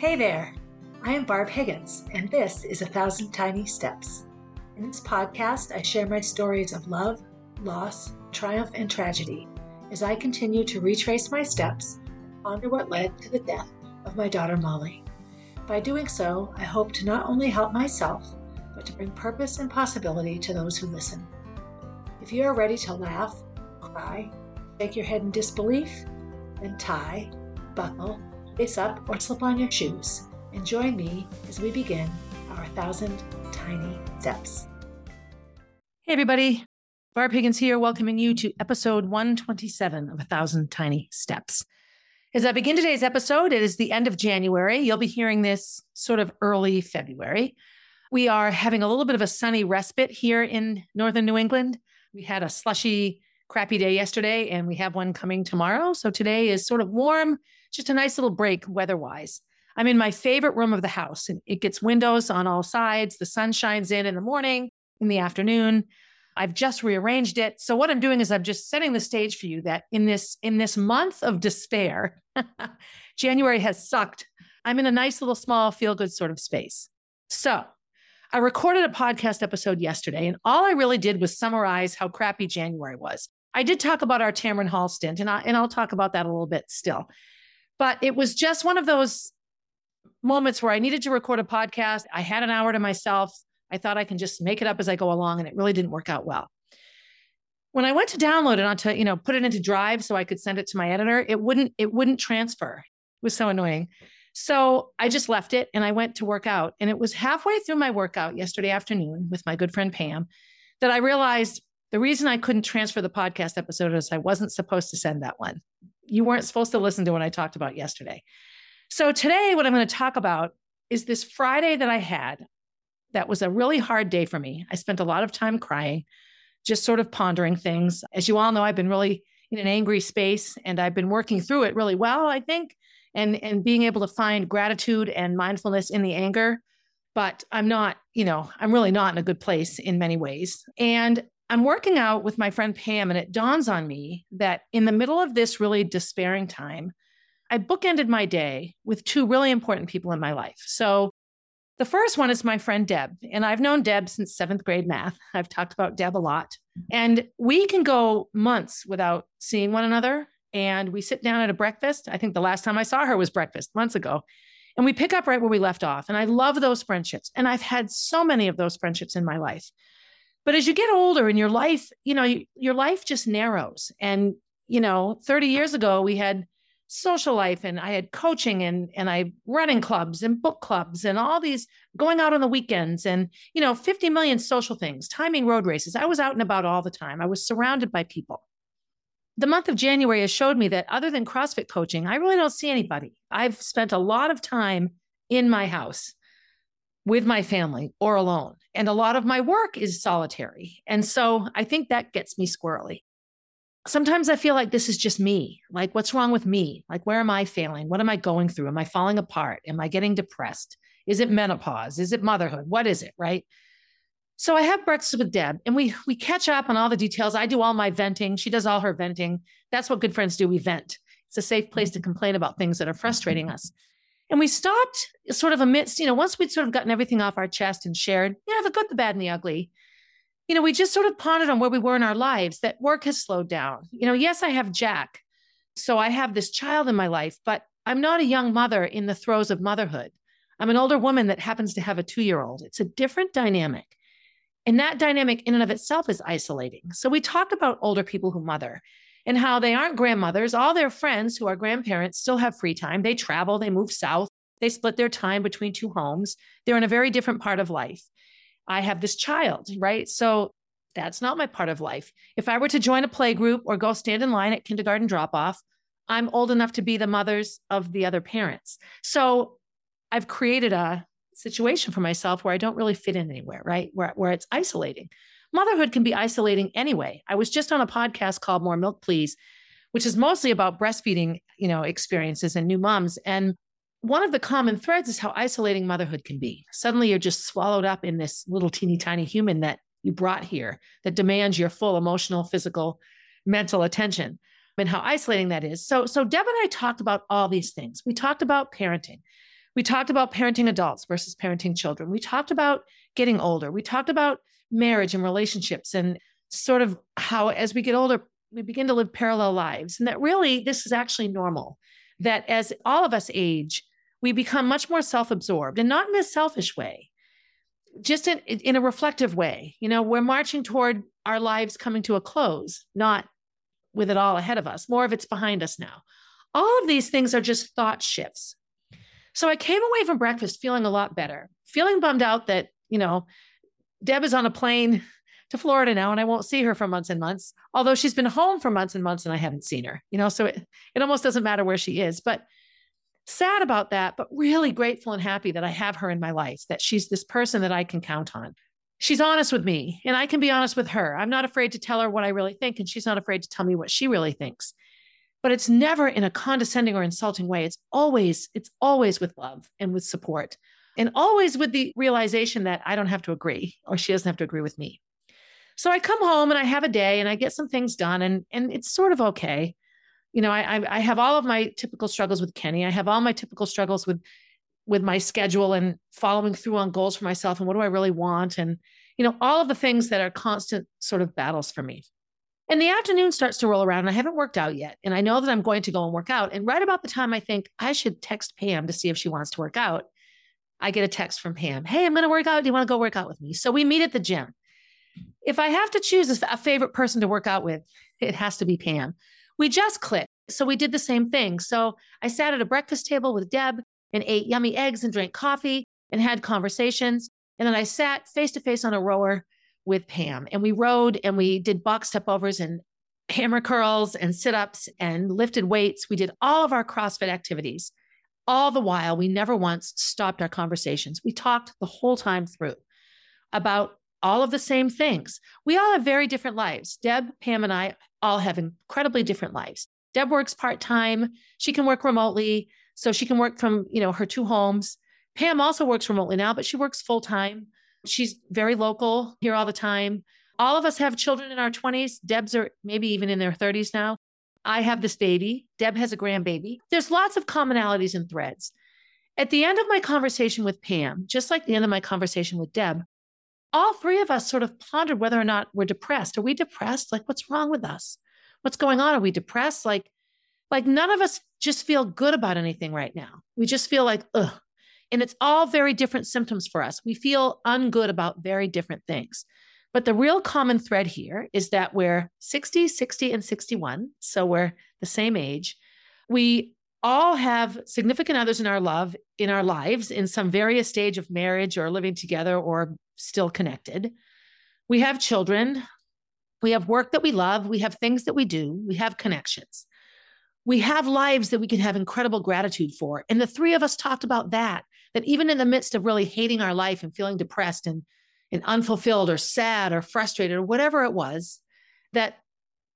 Hey there, I am Barb Higgins, and this is A Thousand Tiny Steps. In this podcast, I share my stories of love, loss, triumph, and tragedy as I continue to retrace my steps and ponder what led to the death of my daughter Molly. By doing so, I hope to not only help myself, but to bring purpose and possibility to those who listen. If you are ready to laugh, cry, shake your head in disbelief, then tie, buckle, face up, or slip on your shoes and join me as we begin our thousand tiny steps. Hey, everybody. Barb Higgins here, welcoming you to episode 127 of A Thousand Tiny Steps. As I begin today's episode, it is the end of January. You'll be hearing this sort of early February. We are having a little bit of a sunny respite here in northern New England. We had a slushy, crappy day yesterday, and we have one coming tomorrow. So today is sort of warm, just a nice little break weather wise. I'm in my favorite room of the house, and it gets windows on all sides. The sun shines in in the morning, in the afternoon. I've just rearranged it. So what I'm doing is I'm just setting the stage for you that in this in this month of despair, January has sucked. I'm in a nice little small feel good sort of space. So, I recorded a podcast episode yesterday and all I really did was summarize how crappy January was. I did talk about our Tamron Hall stint and I and I'll talk about that a little bit still. But it was just one of those moments where I needed to record a podcast. I had an hour to myself. I thought I can just make it up as I go along, and it really didn't work out well. When I went to download it onto, you know, put it into Drive so I could send it to my editor, it wouldn't, it wouldn't transfer. It was so annoying. So I just left it and I went to work out. And it was halfway through my workout yesterday afternoon with my good friend Pam that I realized the reason I couldn't transfer the podcast episode is I wasn't supposed to send that one. You weren't supposed to listen to what I talked about yesterday. So today, what I'm going to talk about is this Friday that I had that was a really hard day for me. I spent a lot of time crying, just sort of pondering things. As you all know, I've been really in an angry space and I've been working through it really well, I think, and and being able to find gratitude and mindfulness in the anger. But I'm not, you know, I'm really not in a good place in many ways. And I'm working out with my friend Pam, and it dawns on me that in the middle of this really despairing time, I bookended my day with two really important people in my life. So the first one is my friend Deb, and I've known Deb since seventh grade math. I've talked about Deb a lot. And we can go months without seeing one another. And we sit down at a breakfast. I think the last time I saw her was breakfast months ago. And we pick up right where we left off. And I love those friendships. And I've had so many of those friendships in my life. But as you get older in your life, you know, your life just narrows. And, you know, 30 years ago, we had social life and I had coaching and and I running clubs and book clubs and all these going out on the weekends and you know 50 million social things, timing road races. I was out and about all the time. I was surrounded by people. The month of January has showed me that other than CrossFit coaching, I really don't see anybody. I've spent a lot of time in my house with my family or alone. And a lot of my work is solitary. And so I think that gets me squirrely sometimes I feel like this is just me. Like, what's wrong with me? Like, where am I failing? What am I going through? Am I falling apart? Am I getting depressed? Is it menopause? Is it motherhood? What is it? Right. So I have breakfast with Deb and we we catch up on all the details. I do all my venting. She does all her venting. That's what good friends do. We vent. It's a safe place to complain about things that are frustrating us. And we stopped sort of amidst, you know, once we'd sort of gotten everything off our chest and shared, you know, the good, the bad, and the ugly you know, we just sort of pondered on where we were in our lives, that work has slowed down. You know, yes, I have Jack. So I have this child in my life, but I'm not a young mother in the throes of motherhood. I'm an older woman that happens to have a two year old. It's a different dynamic. And that dynamic in and of itself is isolating. So we talk about older people who mother and how they aren't grandmothers. All their friends who are grandparents still have free time. They travel, they move south, they split their time between two homes. They're in a very different part of life. I have this child, right? So that's not my part of life. If I were to join a play group or go stand in line at kindergarten drop off, I'm old enough to be the mothers of the other parents. So I've created a situation for myself where I don't really fit in anywhere, right? Where, where it's isolating. Motherhood can be isolating anyway. I was just on a podcast called More Milk Please, which is mostly about breastfeeding, you know, experiences and new moms. And one of the common threads is how isolating motherhood can be. Suddenly you're just swallowed up in this little teeny tiny human that you brought here that demands your full emotional, physical, mental attention and how isolating that is. So so Deb and I talked about all these things. We talked about parenting. We talked about parenting adults versus parenting children. We talked about getting older. We talked about marriage and relationships and sort of how, as we get older, we begin to live parallel lives. And that really, this is actually normal. That as all of us age, we become much more self absorbed and not in a selfish way, just in, in a reflective way. You know, we're marching toward our lives coming to a close, not with it all ahead of us. More of it's behind us now. All of these things are just thought shifts. So I came away from breakfast feeling a lot better, feeling bummed out that, you know, Deb is on a plane to Florida now and I won't see her for months and months, although she's been home for months and months and I haven't seen her, you know, so it, it almost doesn't matter where she is. But sad about that, but really grateful and happy that I have her in my life, that she's this person that I can count on. She's honest with me and I can be honest with her. I'm not afraid to tell her what I really think, and she's not afraid to tell me what she really thinks. But it's never in a condescending or insulting way. It's always, it's always with love and with support, and always with the realization that I don't have to agree or she doesn't have to agree with me. So I come home and I have a day and I get some things done, and and it's sort of okay you know, I, I have all of my typical struggles with Kenny. I have all my typical struggles with with my schedule and following through on goals for myself and what do I really want and you know all of the things that are constant sort of battles for me. And the afternoon starts to roll around and I haven't worked out yet and I know that I'm going to go and work out and right about the time I think I should text Pam to see if she wants to work out, I get a text from Pam. Hey, I'm going to work out. Do you want to go work out with me? So we meet at the gym. If I have to choose a favorite person to work out with, it has to be Pam we just clicked. So we did the same thing. So I sat at a breakfast table with Deb and ate yummy eggs and drank coffee and had conversations. And then I sat face to face on a rower with Pam and we rowed and we did box step overs and hammer curls and sit ups and lifted weights. We did all of our CrossFit activities. All the while, we never once stopped our conversations. We talked the whole time through about all of the same things. We all have very different lives. Deb, Pam, and I all have incredibly different lives. Deb works part time. She can work remotely, so she can work from you know her two homes. Pam also works remotely now, but she works full time. She's very local here all the time. All of us have children in our 20s. Deb's are maybe even in their 30s now. I have this baby. Deb has a grandbaby. There's lots of commonalities and threads. At the end of my conversation with Pam, just like the end of my conversation with Deb, all three of us sort of pondered whether or not we're depressed. Are we depressed? Like, what's wrong with us? What's going on? Are we depressed? Like, like none of us just feel good about anything right now. We just feel like, ugh. And it's all very different symptoms for us. We feel ungood about very different things. But the real common thread here is that we're 60, 60, and 61. So we're the same age. We all have significant others in our love in our lives in some various stage of marriage or living together or still connected. We have children. We have work that we love. We have things that we do. We have connections. We have lives that we can have incredible gratitude for. And the three of us talked about that, that even in the midst of really hating our life and feeling depressed and, and unfulfilled or sad or frustrated or whatever it was, that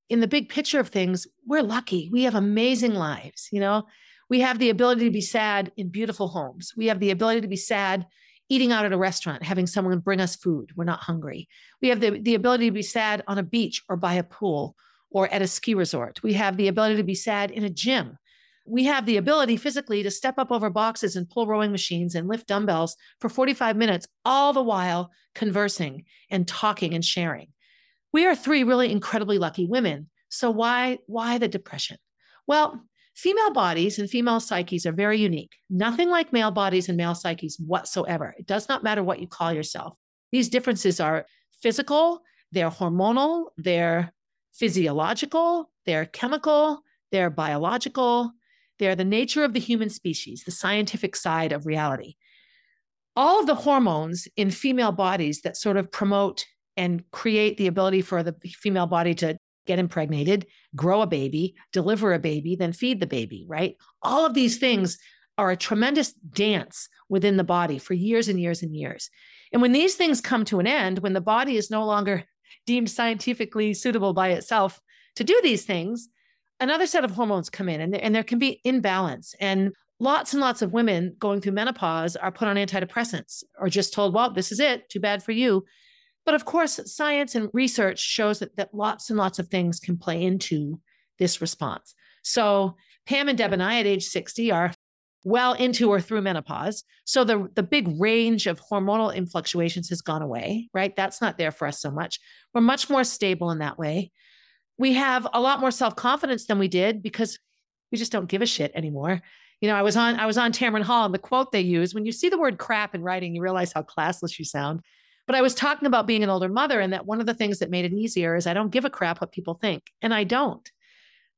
in the big picture of things, we're lucky. We have amazing lives. You know, we have the ability to be sad in beautiful homes. We have the ability to be sad eating out at a restaurant, having someone bring us food. We're not hungry. We have the, the ability to be sad on a beach or by a pool or at a ski resort. We have the ability to be sad in a gym. We have the ability physically to step up over boxes and pull rowing machines and lift dumbbells for 45 minutes, all the while conversing and talking and sharing. We are three really incredibly lucky women. So why why the depression? Well, Female bodies and female psyches are very unique, nothing like male bodies and male psyches whatsoever. It does not matter what you call yourself. These differences are physical, they're hormonal, they're physiological, they're chemical, they're biological, they're the nature of the human species, the scientific side of reality. All of the hormones in female bodies that sort of promote and create the ability for the female body to get impregnated, grow a baby, deliver a baby, then feed the baby, right? All of these things are a tremendous dance within the body for years and years and years. And when these things come to an end, when the body is no longer deemed scientifically suitable by itself to do these things, another set of hormones come in and, and there can be imbalance. And lots and lots of women going through menopause are put on antidepressants or just told, well, this is it, too bad for you. But of course, science and research shows that, that lots and lots of things can play into this response. So Pam and Deb and I at age 60 are well into or through menopause. So the, the big range of hormonal fluctuations has gone away, right? That's not there for us so much. We're much more stable in that way. We have a lot more self-confidence than we did because we just don't give a shit anymore. You know, I was on I was on Tamron Hall and the quote they use when you see the word crap in writing, you realize how classless you sound. But I was talking about being an older mother and that one of the things that made it easier is I don't give a crap what people think, and I don't.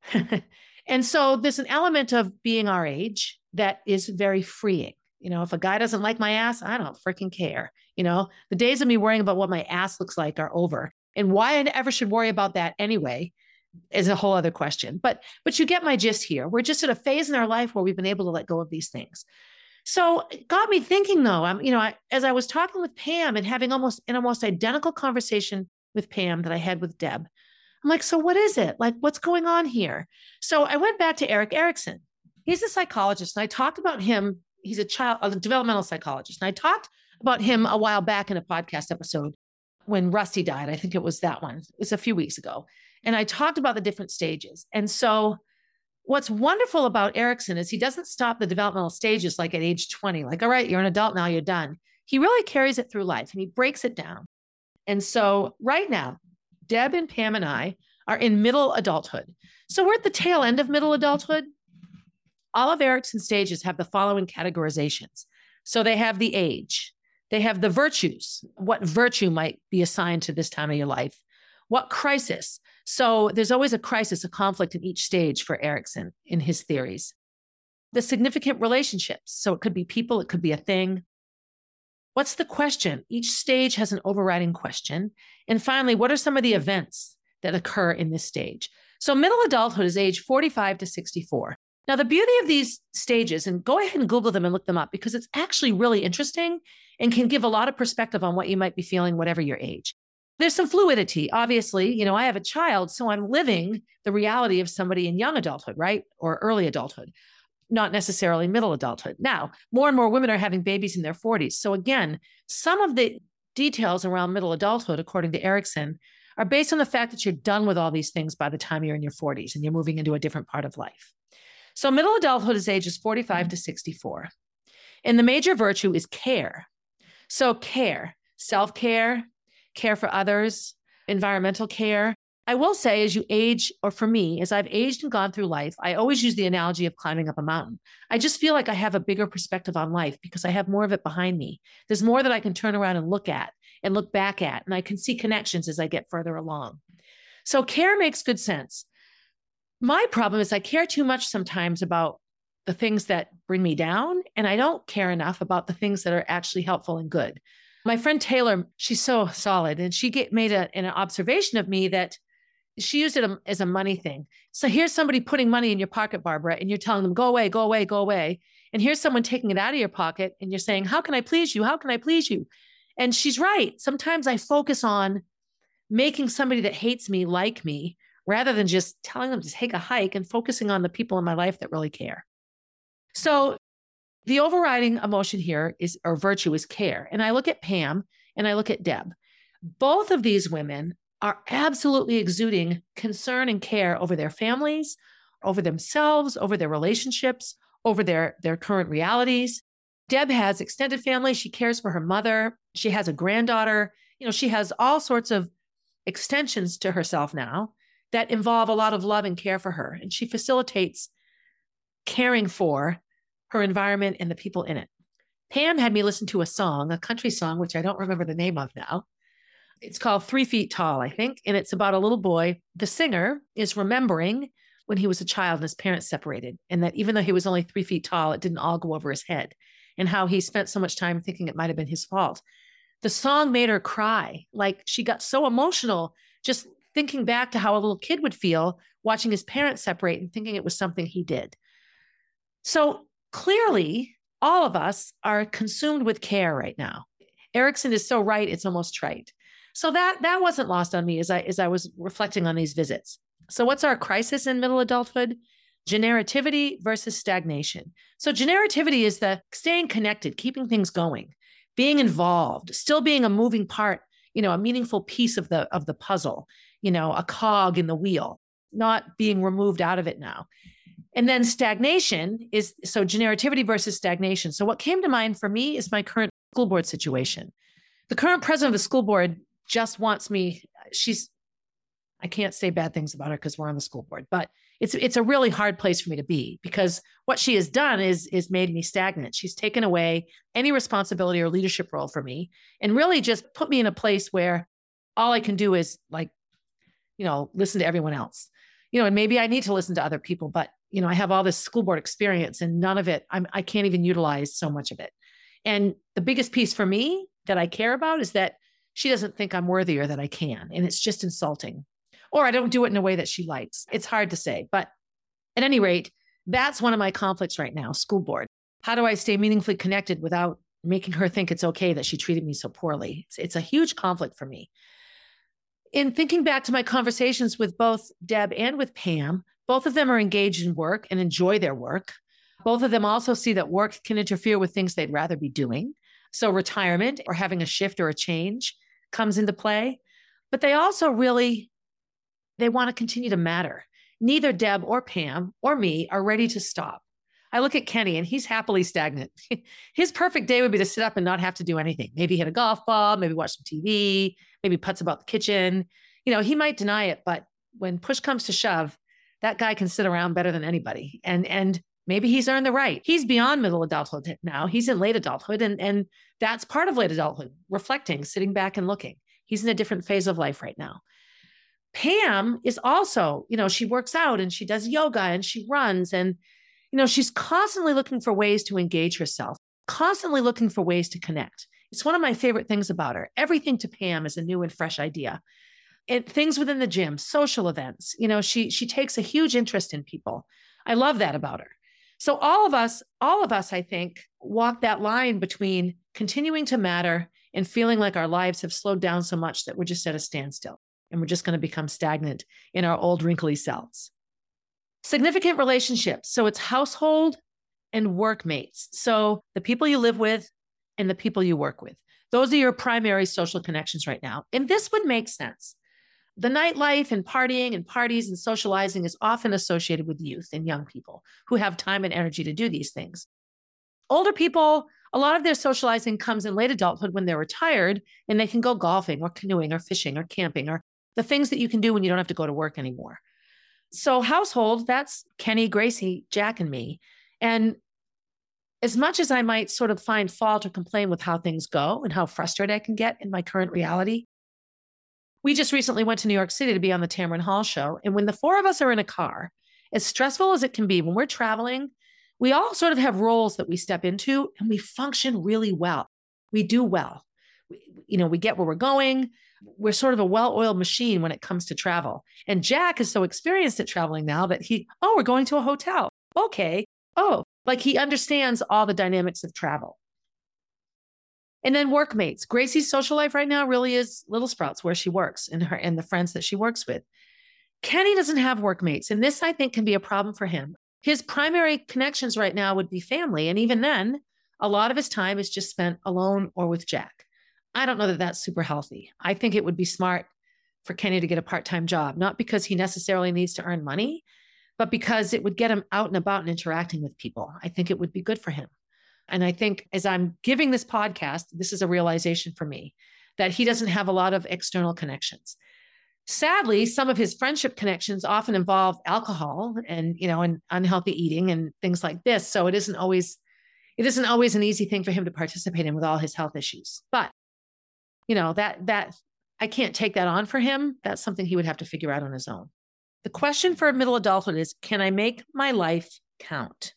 and so there's an element of being our age that is very freeing. You know, if a guy doesn't like my ass, I don't freaking care. You know, the days of me worrying about what my ass looks like are over. And why I ever should worry about that anyway is a whole other question. But but you get my gist here. We're just at a phase in our life where we've been able to let go of these things. So it got me thinking though, I'm, you know, I, as I was talking with Pam and having almost an almost identical conversation with Pam that I had with Deb, I'm like, so what is it? Like, what's going on here? So I went back to Erik Erikson. He's a psychologist, and I talked about him. He's a child, a developmental psychologist, and I talked about him a while back in a podcast episode when Rusty died. I think it was that one. It was a few weeks ago, and I talked about the different stages. And so what's wonderful about Erikson is he doesn't stop the developmental stages like at age 20, like, all right, you're an adult now, you're done. He really carries it through life and he breaks it down. And so right now, Deb and Pam and I are in middle adulthood. So we're at the tail end of middle adulthood. All of Erikson's stages have the following categorizations. So they have the age, they have the virtues, what virtue might be assigned to this time of your life, what crisis, so there's always a crisis, a conflict in each stage for Erikson in his theories. The significant relationships. So it could be people, it could be a thing. What's the question? Each stage has an overriding question. And finally, what are some of the events that occur in this stage? So middle adulthood is age 45 to 64. Now, the beauty of these stages, and go ahead and Google them and look them up because it's actually really interesting and can give a lot of perspective on what you might be feeling, whatever your age there's some fluidity. Obviously, you know, I have a child, so I'm living the reality of somebody in young adulthood, right? Or early adulthood, not necessarily middle adulthood. Now, more and more women are having babies in their 40s. So, again, some of the details around middle adulthood, according to Erikson, are based on the fact that you're done with all these things by the time you're in your 40s and you're moving into a different part of life. So, middle adulthood is ages 45 to 64. And the major virtue is care. So, care, self care, care for others, environmental care. I will say, as you age, or for me, as I've aged and gone through life, I always use the analogy of climbing up a mountain. I just feel like I have a bigger perspective on life because I have more of it behind me. There's more that I can turn around and look at and look back at, and I can see connections as I get further along. So, care makes good sense. My problem is I care too much sometimes about the things that bring me down, and I don't care enough about the things that are actually helpful and good. My friend Taylor, she's so solid, and she get, made a, an observation of me that she used it um, as a money thing. So here's somebody putting money in your pocket, Barbara, and you're telling them, go away, go away, go away. And here's someone taking it out of your pocket, and you're saying, How can I please you? How can I please you? And she's right. Sometimes I focus on making somebody that hates me like me rather than just telling them to take a hike and focusing on the people in my life that really care. So the overriding emotion here is, or virtue is care. And I look at Pam and I look at Deb. Both of these women are absolutely exuding concern and care over their families, over themselves, over their relationships, over their, their current realities. Deb has extended family. She cares for her mother. She has a granddaughter. You know, she has all sorts of extensions to herself now that involve a lot of love and care for her. And she facilitates caring for her environment, and the people in it. Pam had me listen to a song, a country song, which I don't remember the name of now. It's called Three Feet Tall, I think, and it's about a little boy. The singer is remembering when he was a child and his parents separated, and that even though he was only three feet tall, it didn't all go over his head, and how he spent so much time thinking it might have been his fault. The song made her cry. Like she got so emotional just thinking back to how a little kid would feel watching his parents separate and thinking it was something he did. So clearly all of us are consumed with care right now. Erikson is so right, it's almost trite. So that that wasn't lost on me as I as I was reflecting on these visits. So what's our crisis in middle adulthood? Generativity versus stagnation. So generativity is the staying connected, keeping things going, being involved, still being a moving part, you know, a meaningful piece of the of the puzzle, you know, a cog in the wheel, not being removed out of it now. And then stagnation is so generativity versus stagnation. So, what came to mind for me is my current school board situation. The current president of the school board just wants me, she's, I can't say bad things about her because we're on the school board, but it's it's a really hard place for me to be because what she has done is is made me stagnant. She's taken away any responsibility or leadership role for me and really just put me in a place where all I can do is like, you know, listen to everyone else. You know, and maybe I need to listen to other people, but you know, I have all this school board experience and none of it, I'm I can't even utilize so much of it. And the biggest piece for me that I care about is that she doesn't think I'm worthy or that I can. And it's just insulting. Or I don't do it in a way that she likes. It's hard to say. But at any rate, that's one of my conflicts right now school board. How do I stay meaningfully connected without making her think it's okay that she treated me so poorly? It's, it's a huge conflict for me. In thinking back to my conversations with both Deb and with Pam, both of them are engaged in work and enjoy their work. Both of them also see that work can interfere with things they'd rather be doing. So, retirement or having a shift or a change comes into play. But they also really they want to continue to matter. Neither Deb or Pam or me are ready to stop. I look at Kenny and he's happily stagnant. His perfect day would be to sit up and not have to do anything. Maybe hit a golf ball, maybe watch some TV, maybe puts about the kitchen. You know, he might deny it, but when push comes to shove, that guy can sit around better than anybody. And and maybe he's earned the right. He's beyond middle adulthood now. He's in late adulthood and and that's part of late adulthood, reflecting, sitting back and looking. He's in a different phase of life right now. Pam is also, you know, she works out and she does yoga and she runs and you know, she's constantly looking for ways to engage herself, constantly looking for ways to connect. It's one of my favorite things about her. Everything to Pam is a new and fresh idea. And things within the gym, social events, you know, she she takes a huge interest in people. I love that about her. So all of us, all of us, I think, walk that line between continuing to matter and feeling like our lives have slowed down so much that we're just at a standstill and we're just going to become stagnant in our old wrinkly selves. Significant relationships. So it's household and workmates. So the people you live with and the people you work with. Those are your primary social connections right now. And this would make sense. The nightlife and partying and parties and socializing is often associated with youth and young people who have time and energy to do these things. Older people, a lot of their socializing comes in late adulthood when they're retired and they can go golfing or canoeing or fishing or camping or the things that you can do when you don't have to go to work anymore. So, household, that's Kenny, Gracie, Jack, and me. And as much as I might sort of find fault or complain with how things go and how frustrated I can get in my current reality, we just recently went to New York City to be on the Tamron Hall show. And when the four of us are in a car, as stressful as it can be when we're traveling, we all sort of have roles that we step into and we function really well. We do well. We, you know, we get where we're going we're sort of a well-oiled machine when it comes to travel. And Jack is so experienced at traveling now that he, oh, we're going to a hotel. Okay. Oh, like he understands all the dynamics of travel. And then workmates. Gracie's social life right now really is Little Sprouts, where she works and her and the friends that she works with. Kenny doesn't have workmates, and this I think can be a problem for him. His primary connections right now would be family, and even then, a lot of his time is just spent alone or with Jack. I don't know that that's super healthy. I think it would be smart for Kenny to get a part time job, not because he necessarily needs to earn money, but because it would get him out and about and interacting with people. I think it would be good for him. And I think as I'm giving this podcast, this is a realization for me that he doesn't have a lot of external connections. Sadly, some of his friendship connections often involve alcohol and, you know, and unhealthy eating and things like this. So it isn't always it isn't always an easy thing for him to participate in with all his health issues. But you know, that that I can't take that on for him. That's something he would have to figure out on his own. The question for middle adulthood is can I make my life count?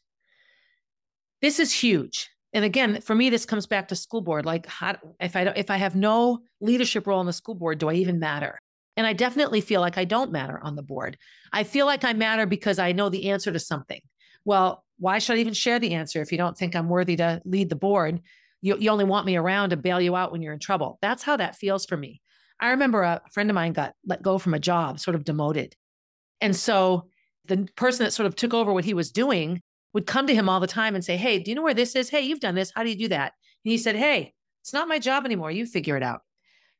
This is huge. And again, for me, this comes back to school board. Like, how, if I if I have no leadership role on the school board, do I even matter? And I definitely feel like I don't matter on the board. I feel like I matter because I know the answer to something. Well, why should I even share the answer if you don't think I'm worthy to lead the board? you, you only want me around to bail you out when you're in trouble. That's how that feels for me. I remember a friend of mine got let go from a job, sort of demoted. And so the person that sort of took over what he was doing would come to him all the time and say, Hey, do you know where this is? Hey, you've done this. How do you do that? And he said, Hey, it's not my job anymore. You figure it out.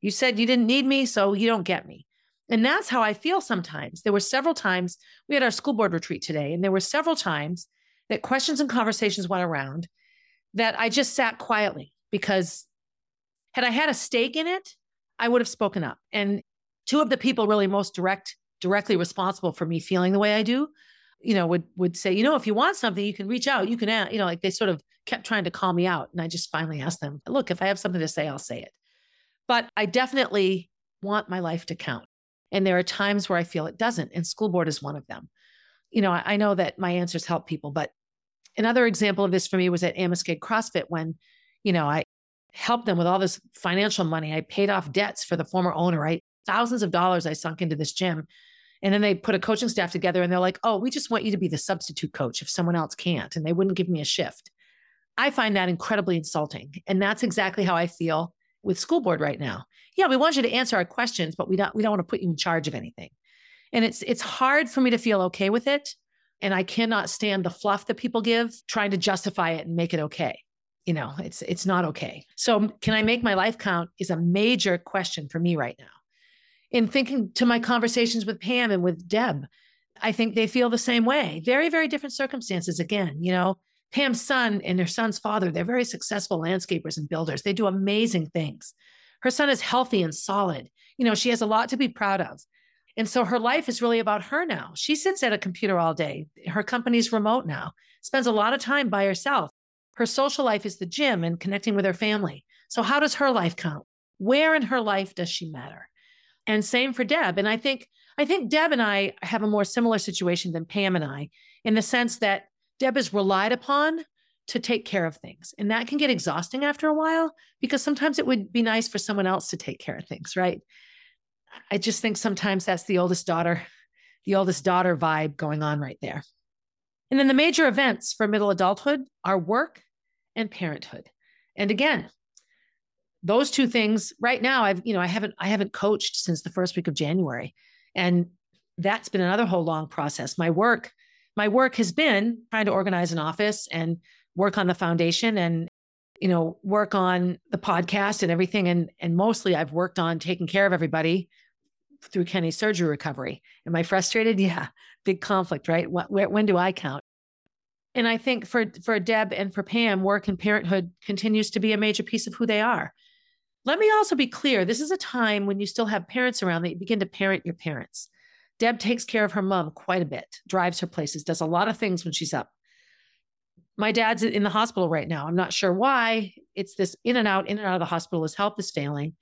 You said you didn't need me, so you don't get me. And that's how I feel sometimes. There were several times we had our school board retreat today, and there were several times that questions and conversations went around that I just sat quietly because had I had a stake in it, I would have spoken up. And two of the people really most direct directly responsible for me feeling the way I do, you know, would would say, you know, if you want something, you can reach out. You can, ask, you know, like they sort of kept trying to call me out, and I just finally asked them, look, if I have something to say, I'll say it. But I definitely want my life to count, and there are times where I feel it doesn't, and school board is one of them. You know, I, I know that my answers help people, but another example of this for me was at Ambuscade CrossFit when, you know, I helped them with all this financial money. I paid off debts for the former owner, right? Thousands of dollars I sunk into this gym. And then they put a coaching staff together and they're like, oh, we just want you to be the substitute coach if someone else can't. And they wouldn't give me a shift. I find that incredibly insulting. And that's exactly how I feel with school board right now. Yeah, we want you to answer our questions, but we don't we don't want to put you in charge of anything. And it's it's hard for me to feel okay with it. And I cannot stand the fluff that people give, trying to justify it and make it okay. You know, it's it's not okay. So can I make my life count is a major question for me right now in thinking to my conversations with Pam and with Deb, I think they feel the same way. Very, very different circumstances. Again, you know, Pam's son and her son's father, they're very successful landscapers and builders. They do amazing things. Her son is healthy and solid. You know, she has a lot to be proud of. And so her life is really about her now. She sits at a computer all day. Her company's remote now, spends a lot of time by herself. Her social life is the gym and connecting with her family. So, how does her life count? Where in her life does she matter? And same for Deb. And I think I think Deb and I have a more similar situation than Pam and I in the sense that Deb is relied upon to take care of things. And that can get exhausting after a while because sometimes it would be nice for someone else to take care of things, right? I just think sometimes that's the oldest daughter, the oldest daughter vibe going on right there. And then the major events for middle adulthood are work and parenthood. And again, those two things right now i've you know i haven't i haven't coached since the first week of january. And that's been another whole long process. My work my work has been trying to organize an office and work on the foundation and you know work on the podcast and everything. And and mostly i've worked on taking care of everybody through kenny's surgery recovery. Am i frustrated? Yeah big conflict right? What, where, when do i count? And i think for for deb and for pam work and parenthood continues to be a major piece of who they are let me also be clear this is a time when you still have parents around that you begin to parent your parents. Deb takes care of her mom quite a bit, drives her places, does a lot of things when she's up. My dad's in the hospital right now. I'm not sure why. It's this in and out, in and out of the hospital. His health is failing.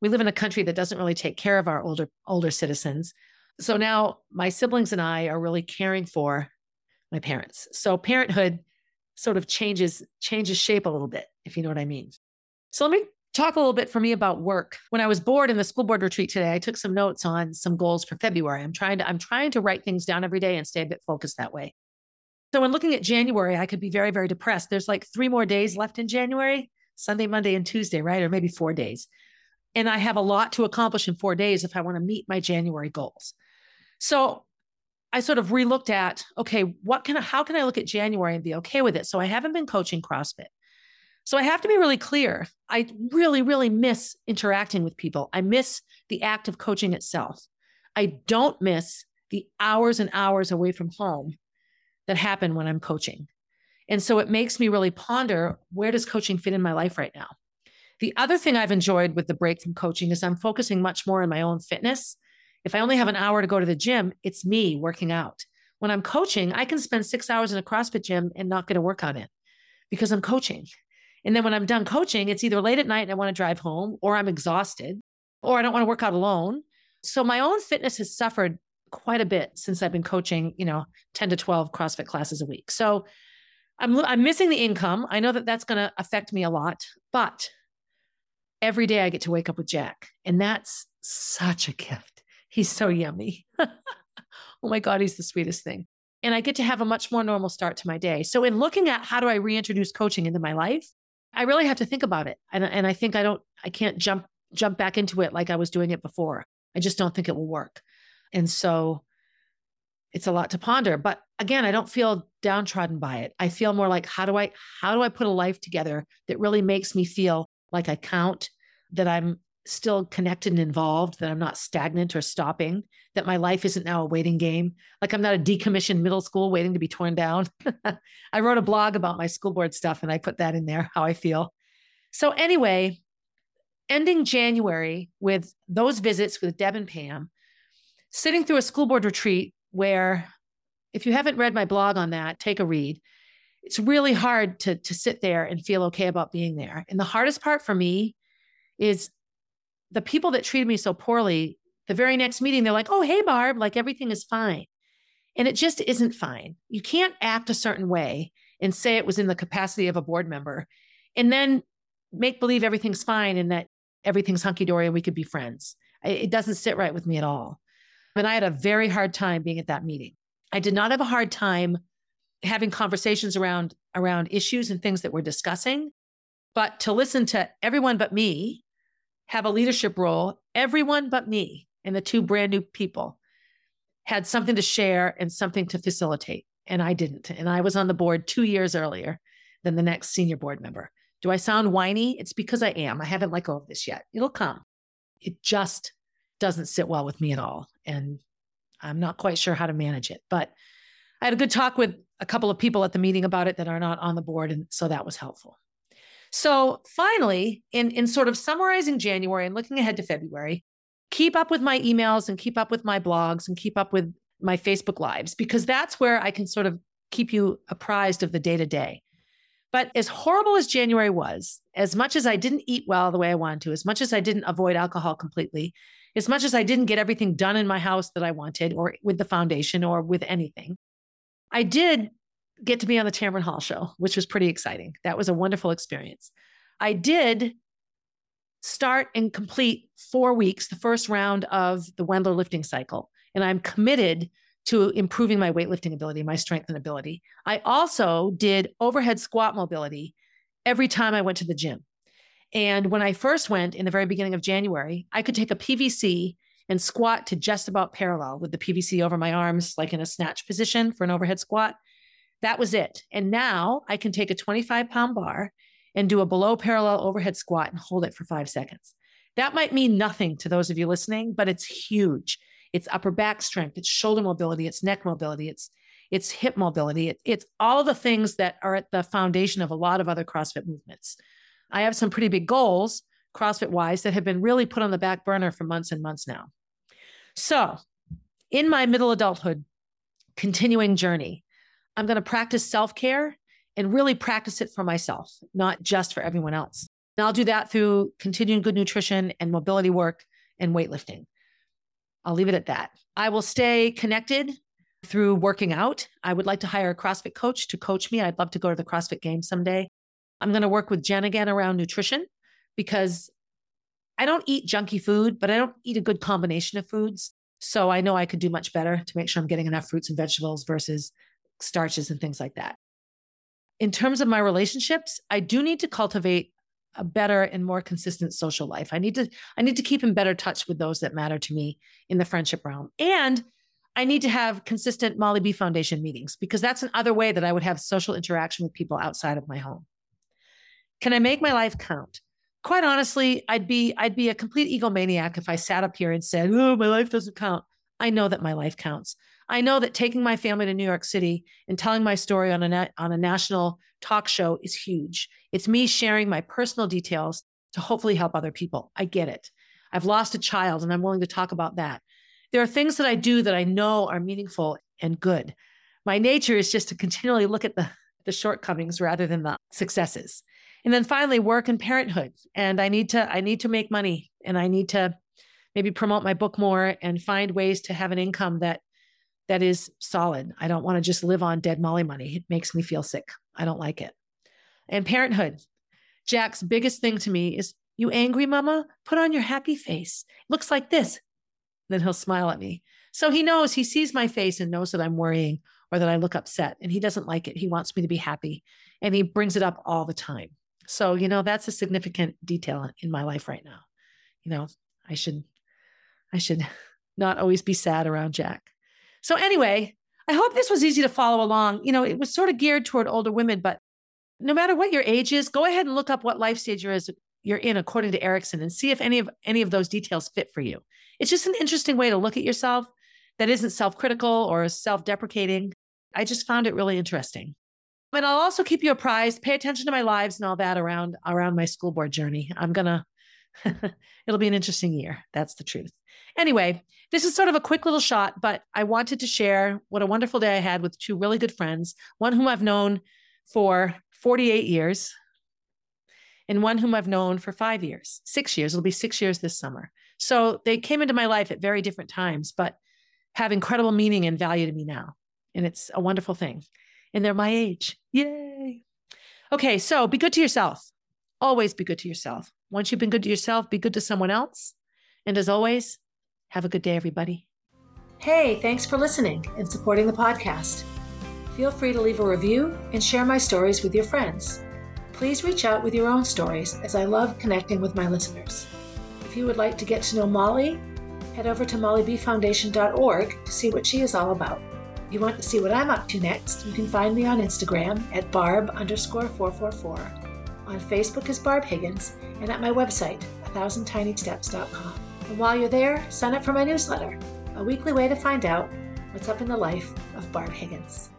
We live in a country that doesn't really take care of our older older citizens. So now my siblings and I are really caring for my parents. So parenthood sort of changes changes shape a little bit, if you know what I mean. So let me talk a little bit for me about work. When I was bored in the school board retreat today, I took some notes on some goals for February. I'm trying to I'm trying to write things down every day and stay a bit focused that way. So when looking at January, I could be very very depressed. There's like 3 more days left in January, Sunday, Monday and Tuesday, right? Or maybe 4 days. And I have a lot to accomplish in 4 days if I want to meet my January goals. So I sort of relooked at, okay, what can I, how can I look at January and be okay with it? So I haven't been coaching CrossFit. So I have to be really clear. I really, really miss interacting with people. I miss the act of coaching itself. I don't miss the hours and hours away from home that happen when I'm coaching. And so it makes me really ponder where does coaching fit in my life right now? The other thing I've enjoyed with the break from coaching is I'm focusing much more on my own fitness. If I only have an hour to go to the gym, it's me working out. When I'm coaching, I can spend six hours in a CrossFit gym and not get a workout in because I'm coaching. And then when I'm done coaching, it's either late at night and I want to drive home, or I'm exhausted, or I don't want to work out alone. So my own fitness has suffered quite a bit since I've been coaching, you know, 10 to 12 CrossFit classes a week. So I'm I'm missing the income. I know that that's going to affect me a lot, but every day I get to wake up with Jack, and that's such a gift. He's so yummy. oh my god, he's the sweetest thing. And I get to have a much more normal start to my day. So in looking at how do I reintroduce coaching into my life, I really have to think about it. And, and I think I don't, I can't jump, jump back into it like I was doing it before. I just don't think it will work. And so it's a lot to ponder. But again, I don't feel downtrodden by it. I feel more like, how do I, how do I put a life together that really makes me feel like I count, that I'm still connected and involved, that I'm not stagnant or stopping, that my life isn't now a waiting game. Like I'm not a decommissioned middle school waiting to be torn down. I wrote a blog about my school board stuff and I put that in there, how I feel. So, anyway, ending January with those visits with Deb and Pam, sitting through a school board retreat where, if you haven't read my blog on that, take a read. It's really hard to, to sit there and feel okay about being there. And the hardest part for me is the people that treated me so poorly, the very next meeting, they're like, oh, hey, Barb, like everything is fine. And it just isn't fine. You can't act a certain way and say it was in the capacity of a board member and then make believe everything's fine and that everything's hunky dory and we could be friends. It doesn't sit right with me at all. And I had a very hard time being at that meeting. I did not have a hard time having conversations around around issues and things that we're discussing, but to listen to everyone but me have a leadership role, everyone but me and the two mm-hmm. brand new people had something to share and something to facilitate. And I didn't. And I was on the board two years earlier than the next senior board member. Do I sound whiny? It's because I am. I haven't let go of this yet. It'll come. It just doesn't sit well with me at all. And I'm not quite sure how to manage it. But I had a good talk with a couple of people at the meeting about it that are not on the board. And so that was helpful. So finally, in, in sort of summarizing January and looking ahead to February, keep up with my emails and keep up with my blogs and keep up with my Facebook lives, because that's where I can sort of keep you apprised of the day to day. But as horrible as January was, as much as I didn't eat well the way I wanted to, as much as I didn't avoid alcohol completely, as much as I didn't get everything done in my house that I wanted or with the foundation or with anything, I did get to be on the Tamron Hall show, which was pretty exciting. That was a wonderful experience. I did start and complete four weeks, the first round of the Wendler lifting cycle. And I'm committed to improving my weightlifting ability, my strength and ability. I also did overhead squat mobility every time I went to the gym. And when I first went in the very beginning of January, I could take a PVC and squat to just about parallel with the PVC over my arms, like in a snatch position for an overhead squat. That was it. And now I can take a 25 pound bar and do a below parallel overhead squat and hold it for five seconds. That might mean nothing to those of you listening, but it's huge. It's upper back strength, it's shoulder mobility, it's neck mobility, it's it's hip mobility. It, it's all the things that are at the foundation of a lot of other CrossFit movements. I have some pretty big goals, CrossFit wise, that have been really put on the back burner for months and months now. So, in my middle adulthood continuing journey, I'm going to practice self care and really practice it for myself, not just for everyone else. And I'll do that through continuing good nutrition and mobility work and weightlifting. I'll leave it at that. I will stay connected through working out. I would like to hire a CrossFit coach to coach me. I'd love to go to the CrossFit Games someday. I'm going to work with Jen again around nutrition because I don't eat junky food, but I don't eat a good combination of foods. So I know I could do much better to make sure I'm getting enough fruits and vegetables versus starches and things like that. In terms of my relationships, I do need to cultivate a better and more consistent social life. I need to I need to keep in better touch with those that matter to me in the friendship realm. And I need to have consistent Molly B Foundation meetings because that's another way that I would have social interaction with people outside of my home. Can I make my life count? Quite honestly, I'd be I'd be a complete egomaniac if I sat up here and said, "Oh, my life doesn't count." I know that my life counts. I know that taking my family to New York City and telling my story on a on a national talk show is huge. It's me sharing my personal details to hopefully help other people. I get it. I've lost a child and I'm willing to talk about that. There are things that I do that I know are meaningful and good. My nature is just to continually look at the, the shortcomings rather than the successes. And then finally work and parenthood. And I need to I need to make money and I need to maybe promote my book more and find ways to have an income that that is solid. I don't want to just live on dead Molly money. It makes me feel sick. I don't like it. And parenthood. Jack's biggest thing to me is, You angry, mama? Put on your happy face. It looks like this. Then he'll smile at me. So he knows, he sees my face and knows that I'm worrying or that I look upset. And he doesn't like it. He wants me to be happy. And he brings it up all the time. So, you know, that's a significant detail in my life right now. You know, I should, I should not always be sad around Jack. So, anyway, I hope this was easy to follow along. You know, it was sort of geared toward older women, but no matter what your age is, go ahead and look up what life stage you're, you're in according to Erikson and see if any of any of those details fit for you. It's just an interesting way to look at yourself that isn't self-critical or self-deprecating. I just found it really interesting. And I'll also keep you apprised, pay attention to my lives and all that around around my school board journey. I'm to it'll be an interesting year. That's the truth. Anyway, this is sort of a quick little shot, but I wanted to share what a wonderful day I had with two really good friends, one whom I've known for 48 years and one whom I've known for five years, six years. It'll be six years this summer. So they came into my life at very different times, but have incredible meaning and value to me now. And it's a wonderful thing. And they're my age. Yay. Okay, so be good to yourself. Always be good to yourself. Once you've been good to yourself, be good to someone else. And as always, have a good day, everybody. Hey, thanks for listening and supporting the podcast. Feel free to leave a review and share my stories with your friends. Please reach out with your own stories as I love connecting with my listeners. If you would like to get to know Molly, head over to mollybfoundation.org to see what she is all about. If you want to see what I'm up to next, you can find me on Instagram at barb underscore 444, on Facebook as Barb Higgins, and at my website, 1000tinysteps.com. And while you're there, sign up for my newsletter, a weekly way to find out what's up in the life of Barb Higgins.